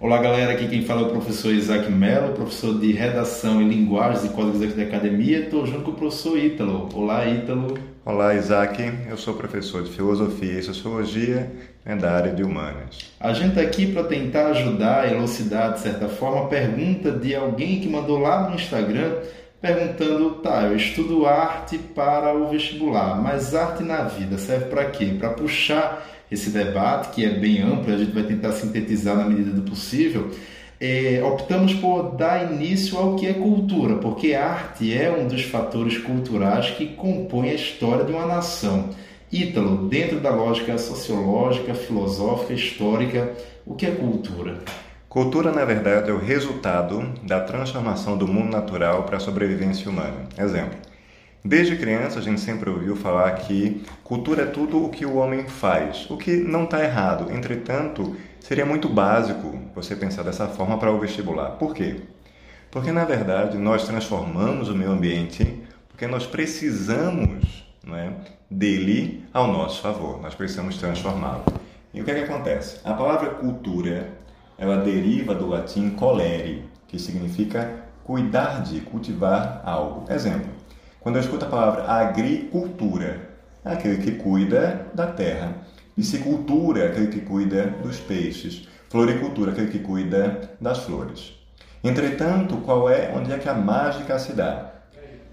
Olá galera, aqui quem fala é o professor Isaac Mello, professor de redação e linguagens e códigos aqui da academia. Estou junto com o professor Ítalo. Olá Ítalo. Olá Isaac, eu sou professor de filosofia e sociologia né, da área de humanas. A gente está aqui para tentar ajudar, elucidar de certa forma a pergunta de alguém que mandou lá no Instagram perguntando, tá, eu estudo arte para o vestibular, mas arte na vida serve para quê? Para puxar esse debate, que é bem amplo, a gente vai tentar sintetizar na medida do possível. É, optamos por dar início ao que é cultura, porque arte é um dos fatores culturais que compõe a história de uma nação. Ítalo, dentro da lógica sociológica, filosófica, histórica, o que é cultura? Cultura, na verdade, é o resultado da transformação do mundo natural para a sobrevivência humana. Exemplo: desde criança a gente sempre ouviu falar que cultura é tudo o que o homem faz, o que não está errado. Entretanto, seria muito básico você pensar dessa forma para o vestibular. Por quê? Porque, na verdade, nós transformamos o meio ambiente porque nós precisamos não é, dele ao nosso favor, nós precisamos transformá-lo. E o que, é que acontece? A palavra cultura ela deriva do latim colere, que significa cuidar de, cultivar algo. Exemplo, quando eu escuto a palavra agricultura, é aquele que cuida da terra. Piscicultura, aquele que cuida dos peixes. Floricultura, aquele que cuida das flores. Entretanto, qual é, onde é que a mágica se dá?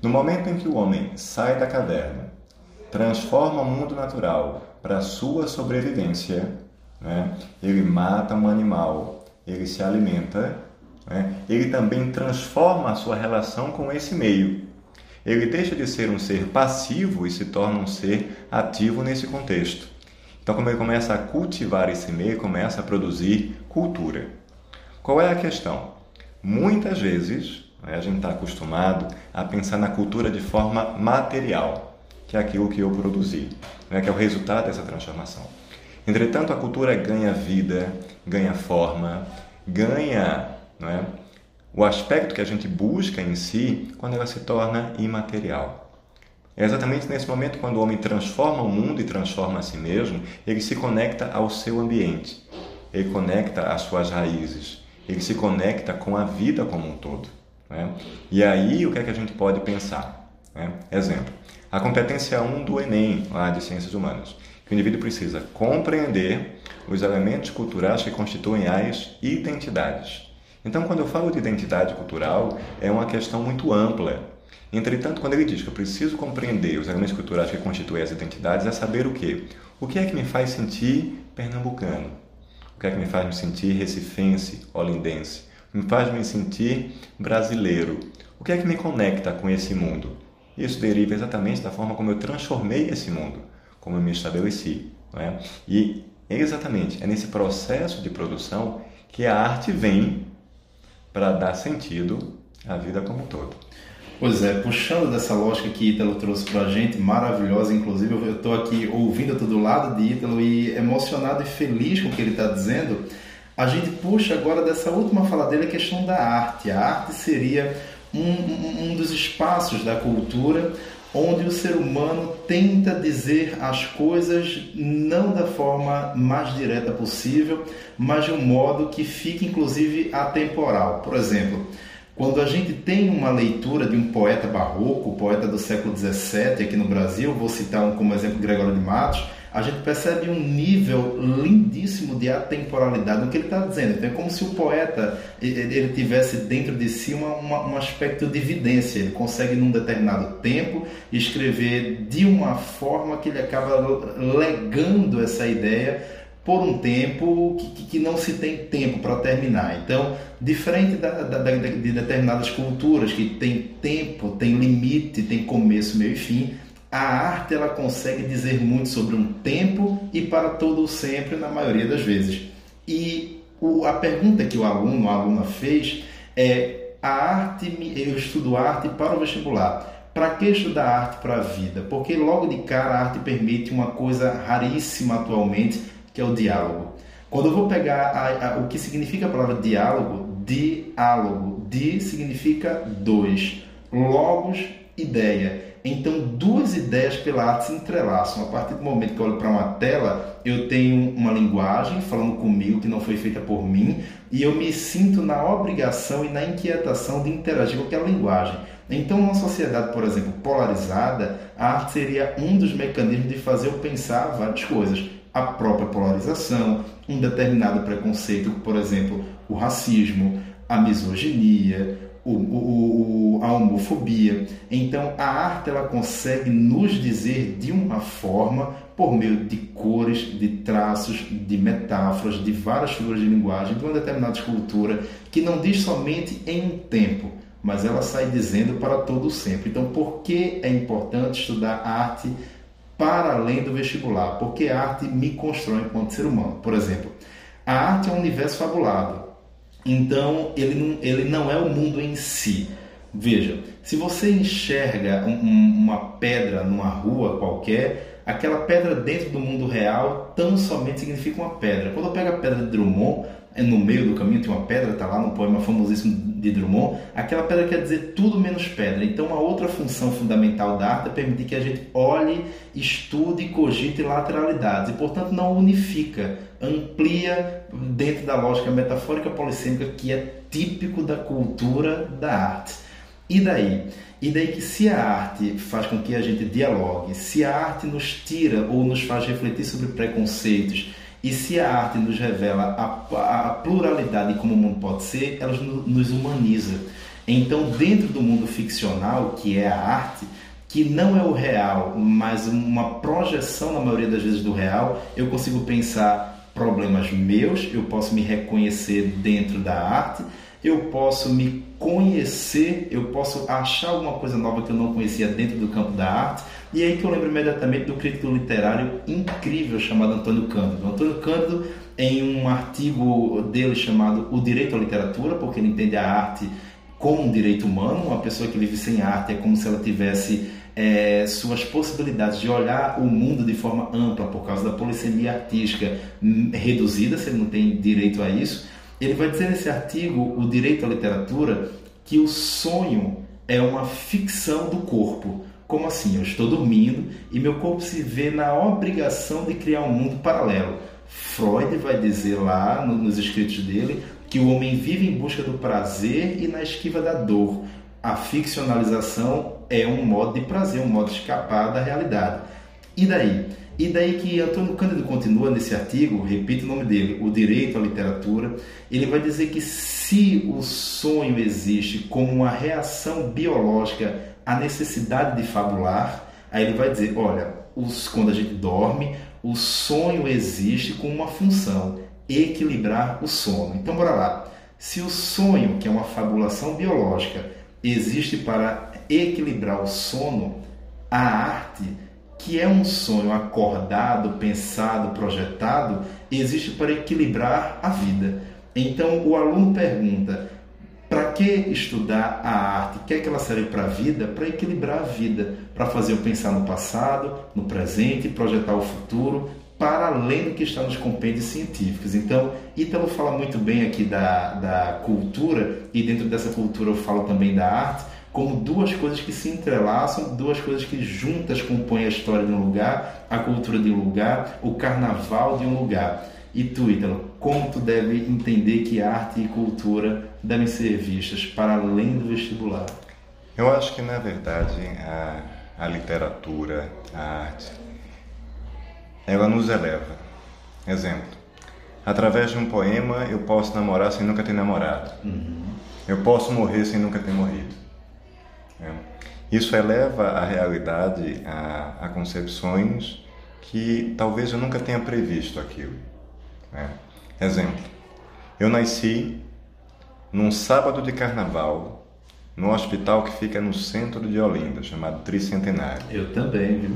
No momento em que o homem sai da caverna, transforma o mundo natural para sua sobrevivência, né? ele mata um animal, ele se alimenta, né? ele também transforma a sua relação com esse meio. Ele deixa de ser um ser passivo e se torna um ser ativo nesse contexto. Então, como ele começa a cultivar esse meio, começa a produzir cultura. Qual é a questão? Muitas vezes né, a gente está acostumado a pensar na cultura de forma material, que é aquilo que eu produzi, né, que é o resultado dessa transformação. Entretanto, a cultura ganha vida, ganha forma, ganha é, o aspecto que a gente busca em si quando ela se torna imaterial. É exatamente nesse momento quando o homem transforma o mundo e transforma a si mesmo, ele se conecta ao seu ambiente, ele conecta às suas raízes, ele se conecta com a vida como um todo. Né? E aí o que é que a gente pode pensar? Né? Exemplo, a competência 1 do Enem, lá de Ciências Humanas que o indivíduo precisa compreender os elementos culturais que constituem as identidades. Então, quando eu falo de identidade cultural, é uma questão muito ampla. Entretanto, quando ele diz que eu preciso compreender os elementos culturais que constituem as identidades, é saber o quê? O que é que me faz sentir pernambucano? O que é que me faz me sentir recifense, olindense? O que me faz me sentir brasileiro? O que é que me conecta com esse mundo? Isso deriva exatamente da forma como eu transformei esse mundo como eu me estabeleci. Não é? E exatamente é nesse processo de produção que a arte vem para dar sentido à vida como um todo. Pois é, puxando dessa lógica que Ítalo trouxe para a gente, maravilhosa, inclusive eu estou aqui ouvindo todo lado de Ítalo e emocionado e feliz com o que ele está dizendo, a gente puxa agora dessa última fala dele a questão da arte. A arte seria um, um, um dos espaços da cultura onde o ser humano tenta dizer as coisas não da forma mais direta possível, mas de um modo que fique inclusive atemporal. Por exemplo, quando a gente tem uma leitura de um poeta barroco, poeta do século XVII aqui no Brasil, vou citar um como exemplo Gregório de Matos, a gente percebe um nível lindíssimo de atemporalidade no que ele está dizendo. Então é como se o poeta ele tivesse dentro de si uma, uma, um aspecto de evidência. Ele consegue, num determinado tempo, escrever de uma forma que ele acaba legando essa ideia por um tempo que, que não se tem tempo para terminar. Então, diferente da, da, de determinadas culturas que tem tempo, tem limite, tem começo, meio e fim, a arte ela consegue dizer muito sobre um tempo e para todo o sempre na maioria das vezes. E o, a pergunta que o aluno, a aluna fez é: a arte, eu estudo arte para o vestibular. Para que estudar arte para a vida? Porque logo de cara a arte permite uma coisa raríssima atualmente, que é o diálogo. Quando eu vou pegar a, a, o que significa a palavra diálogo, diálogo, di significa dois, logos, ideia. Então, duas ideias pela arte se entrelaçam. A partir do momento que eu olho para uma tela, eu tenho uma linguagem falando comigo que não foi feita por mim e eu me sinto na obrigação e na inquietação de interagir com aquela linguagem. Então, numa sociedade, por exemplo, polarizada, a arte seria um dos mecanismos de fazer eu pensar várias coisas. A própria polarização, um determinado preconceito, por exemplo, o racismo, a misoginia, o, o, a homofobia. Então, a arte ela consegue nos dizer de uma forma, por meio de cores, de traços, de metáforas, de várias figuras de linguagem, de uma determinada escultura, que não diz somente em um tempo, mas ela sai dizendo para todo sempre. Então, por que é importante estudar arte para além do vestibular? Porque a arte me constrói enquanto ser humano. Por exemplo, a arte é um universo fabulado. Então, ele não, ele não é o mundo em si. Veja, se você enxerga um, uma pedra numa rua qualquer, aquela pedra dentro do mundo real tão somente significa uma pedra. Quando eu pego a pedra de Drummond, é no meio do caminho tem uma pedra, está lá no poema famosíssimo de Drummond, aquela pedra quer dizer tudo menos pedra. Então, uma outra função fundamental da arte é permitir que a gente olhe, estude, cogite lateralidades e, portanto, não unifica, amplia dentro da lógica metafórica polissêmica que é típico da cultura da arte. E daí? E daí que se a arte faz com que a gente dialogue, se a arte nos tira ou nos faz refletir sobre preconceitos, e se a arte nos revela a, a pluralidade como o mundo pode ser, ela nos humaniza. Então, dentro do mundo ficcional, que é a arte, que não é o real, mas uma projeção, na maioria das vezes, do real, eu consigo pensar problemas meus, eu posso me reconhecer dentro da arte, eu posso me conhecer, eu posso achar alguma coisa nova que eu não conhecia dentro do campo da arte e aí que eu lembro imediatamente do crítico literário incrível chamado Antônio Cândido. Antônio Cândido, em um artigo dele chamado O Direito à Literatura, porque ele entende a arte como um direito humano, uma pessoa que vive sem arte é como se ela tivesse é, suas possibilidades de olhar o mundo de forma ampla por causa da polissemia artística reduzida, se ele não tem direito a isso. Ele vai dizer nesse artigo, O Direito à Literatura, que o sonho é uma ficção do corpo. Como assim? Eu estou dormindo e meu corpo se vê na obrigação de criar um mundo paralelo. Freud vai dizer lá nos escritos dele que o homem vive em busca do prazer e na esquiva da dor. A ficcionalização é um modo de prazer, um modo de escapar da realidade. E daí? E daí que Antônio Cândido continua nesse artigo, repito o nome dele, O Direito à Literatura, ele vai dizer que se o sonho existe como uma reação biológica a necessidade de fabular, aí ele vai dizer, olha, os, quando a gente dorme, o sonho existe com uma função, equilibrar o sono. Então, bora lá. Se o sonho, que é uma fabulação biológica, existe para equilibrar o sono, a arte, que é um sonho acordado, pensado, projetado, existe para equilibrar a vida. Então, o aluno pergunta: para que estudar a arte? Quer que ela serve para a vida? Para equilibrar a vida, para fazer eu pensar no passado, no presente, projetar o futuro, para além do que está nos compêndios científicos. Então, Ítalo fala muito bem aqui da, da cultura, e dentro dessa cultura eu falo também da arte, como duas coisas que se entrelaçam, duas coisas que juntas compõem a história de um lugar, a cultura de um lugar, o carnaval de um lugar. E tu, Ítalo, como tu deve entender que arte e cultura devem ser vistas para além do vestibular? Eu acho que, na verdade, a, a literatura, a arte, ela nos eleva. Exemplo, através de um poema eu posso namorar sem nunca ter namorado. Uhum. Eu posso morrer sem nunca ter morrido. É. Isso eleva a realidade a, a concepções que talvez eu nunca tenha previsto aquilo. É. Exemplo, eu nasci num sábado de carnaval no hospital que fica no centro de Olinda, chamado Tricentenário. Eu também, viu?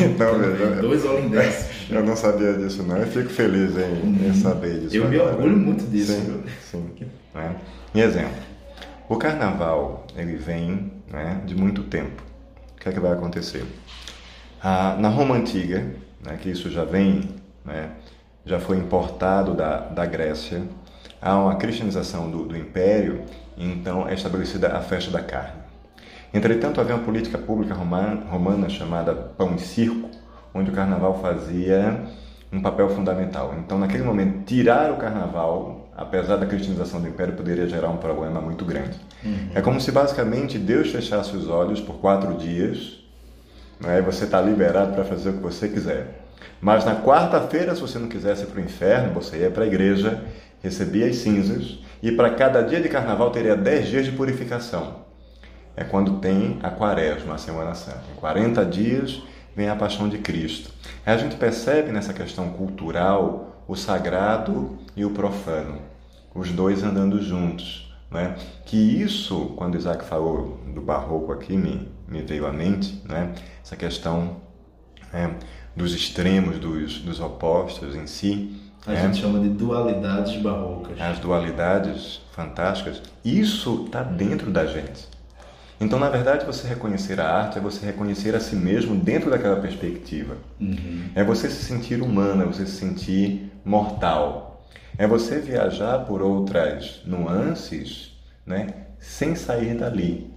Então, veja. Dois olindenses. Eu não sabia disso, não. Eu fico feliz em, em uhum. saber disso. Eu agora. me orgulho muito disso. Sim, sim. É. E exemplo, o carnaval, ele vem né, de muito tempo. O que é que vai acontecer? Ah, na Roma Antiga, né, que isso já vem né, já foi importado da, da Grécia. Há uma cristianização do, do império, então é estabelecida a festa da carne. Entretanto, havia uma política pública romana chamada pão e circo, onde o carnaval fazia um papel fundamental. Então, naquele momento, tirar o carnaval, apesar da cristianização do império, poderia gerar um problema muito grande. Uhum. É como se basicamente Deus fechasse os olhos por quatro dias, né, e você está liberado para fazer o que você quiser. Mas na quarta-feira, se você não quisesse ir para o inferno, você ia para a igreja, recebia as cinzas, e para cada dia de carnaval teria dez dias de purificação. É quando tem a quaresma, a Semana Santa. Em 40 dias vem a paixão de Cristo. A gente percebe nessa questão cultural o sagrado e o profano, os dois andando juntos. Né? Que isso, quando Isaac falou do barroco aqui, me, me veio à mente, né? essa questão né? dos extremos, dos, dos opostos em si. A né? gente chama de dualidades barrocas. As dualidades fantásticas. Isso está dentro da gente. Então, na verdade, você reconhecer a arte é você reconhecer a si mesmo dentro daquela perspectiva. Uhum. É você se sentir humano, é você se sentir mortal. É você viajar por outras nuances, né, sem sair dali.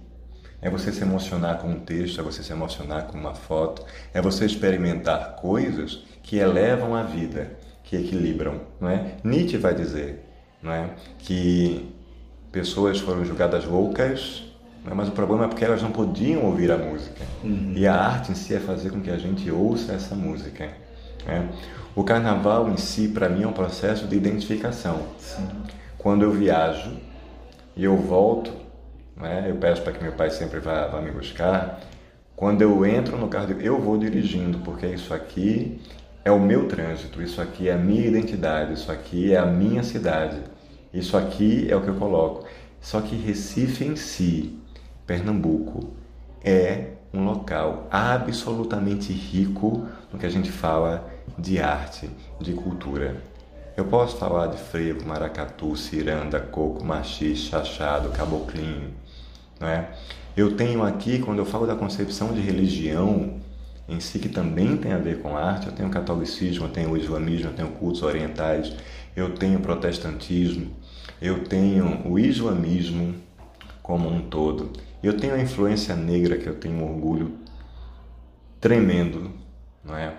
É você se emocionar com um texto, é você se emocionar com uma foto, é você experimentar coisas que elevam a vida, que equilibram, não é? Nietzsche vai dizer, não é, que pessoas foram julgadas loucas né? Mas o problema é porque elas não podiam ouvir a música. Uhum. E a arte em si é fazer com que a gente ouça essa música. Né? O carnaval em si, para mim, é um processo de identificação. Sim. Quando eu viajo e eu volto, né? eu peço para que meu pai sempre vá, vá me buscar. Quando eu entro no carro, eu vou dirigindo, porque isso aqui é o meu trânsito, isso aqui é a minha identidade, isso aqui é a minha cidade, isso aqui é o que eu coloco. Só que Recife em si, Pernambuco é um local absolutamente rico no que a gente fala de arte, de cultura. Eu posso falar de frevo, maracatu, ciranda, coco, machis, chachado, caboclinho, não é? Eu tenho aqui, quando eu falo da concepção de religião em si, que também tem a ver com arte, eu tenho catolicismo, eu tenho islamismo, eu tenho cultos orientais, eu tenho protestantismo, eu tenho o islamismo como um todo. Eu tenho a influência negra que eu tenho um orgulho tremendo, não é?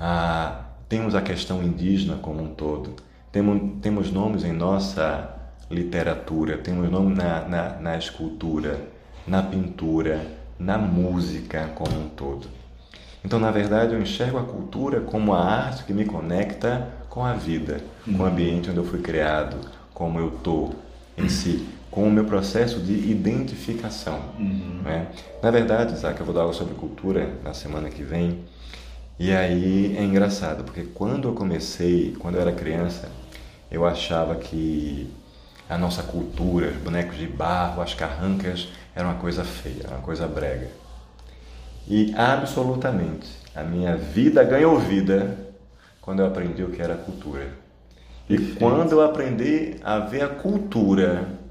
Ah, temos a questão indígena como um todo. Temos, temos nomes em nossa literatura, temos nomes na, na, na escultura, na pintura, na música como um todo. Então, na verdade, eu enxergo a cultura como a arte que me conecta com a vida, com o ambiente onde eu fui criado, como eu estou em si com o meu processo de identificação. Uhum. Né? Na verdade, Isaac, eu vou dar aula sobre cultura na semana que vem. E aí é engraçado, porque quando eu comecei, quando eu era criança, eu achava que a nossa cultura, os bonecos de barro, as carrancas, era uma coisa feia, uma coisa brega. E absolutamente, a minha vida ganhou vida quando eu aprendi o que era cultura. E Perfeito. quando eu aprendi a ver a cultura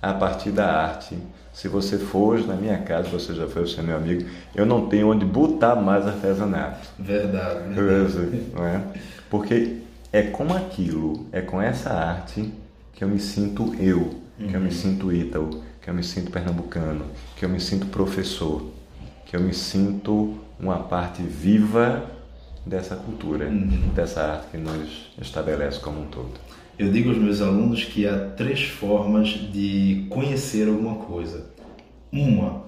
a partir da arte. Se você for hoje na minha casa, você já foi, você é meu amigo, eu não tenho onde botar mais artesanato. Verdade. verdade. Não é? Porque é com aquilo, é com essa arte que eu me sinto eu, uhum. que eu me uhum. sinto ítalo, que eu me sinto pernambucano, que eu me sinto professor, que eu me sinto uma parte viva dessa cultura, uhum. dessa arte que nos estabelece como um todo. Eu digo aos meus alunos que há três formas de conhecer alguma coisa. Uma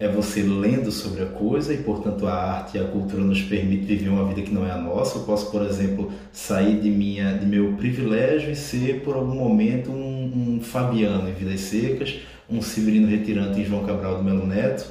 é você lendo sobre a coisa e, portanto, a arte e a cultura nos permite viver uma vida que não é a nossa. Eu posso, por exemplo, sair de minha, de meu privilégio e ser, por algum momento, um, um Fabiano em Vidas Secas, um Severino Retirante em João Cabral do Melo Neto.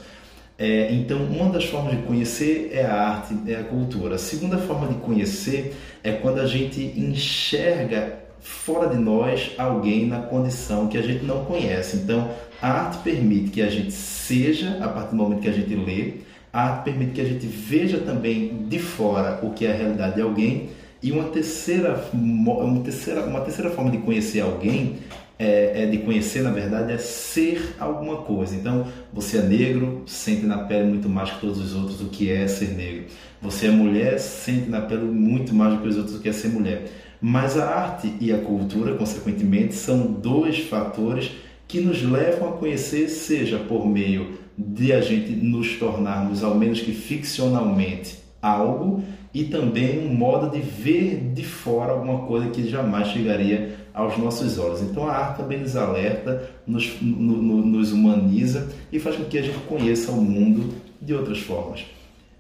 É, então, uma das formas de conhecer é a arte, é a cultura. A segunda forma de conhecer é quando a gente enxerga fora de nós alguém na condição que a gente não conhece. Então, a arte permite que a gente seja, a partir do momento que a gente lê, a arte permite que a gente veja também de fora o que é a realidade de alguém. E uma terceira, uma terceira, uma terceira forma de conhecer alguém é, é, de conhecer, na verdade, é ser alguma coisa. Então, você é negro, sente na pele muito mais que todos os outros o que é ser negro. Você é mulher, sente na pele muito mais do que os outros o que é ser mulher. Mas a arte e a cultura, consequentemente, são dois fatores que nos levam a conhecer, seja por meio de a gente nos tornarmos, ao menos que ficcionalmente, algo e também um modo de ver de fora alguma coisa que jamais chegaria aos nossos olhos. Então a arte também nos alerta, nos, no, nos humaniza e faz com que a gente conheça o mundo de outras formas.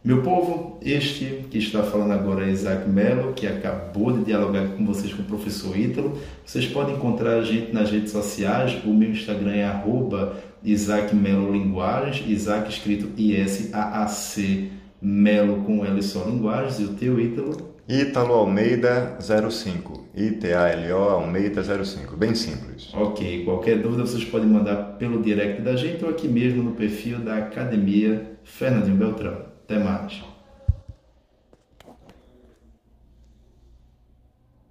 Meu povo, este que está falando agora é Isaac Mello, que acabou de dialogar com vocês com o professor Ítalo. Vocês podem encontrar a gente nas redes sociais. O meu Instagram é arroba Isaac Melo Linguagens, Isaac escrito I-S-A-A-C, Melo com L só Linguagens. E o teu Ítalo? Ítalo Almeida 05. I-T-A-L-O Almeida 05. Bem simples. Ok. Qualquer dúvida vocês podem mandar pelo direct da gente ou aqui mesmo no perfil da Academia Fernandinho Beltrão. Até mais.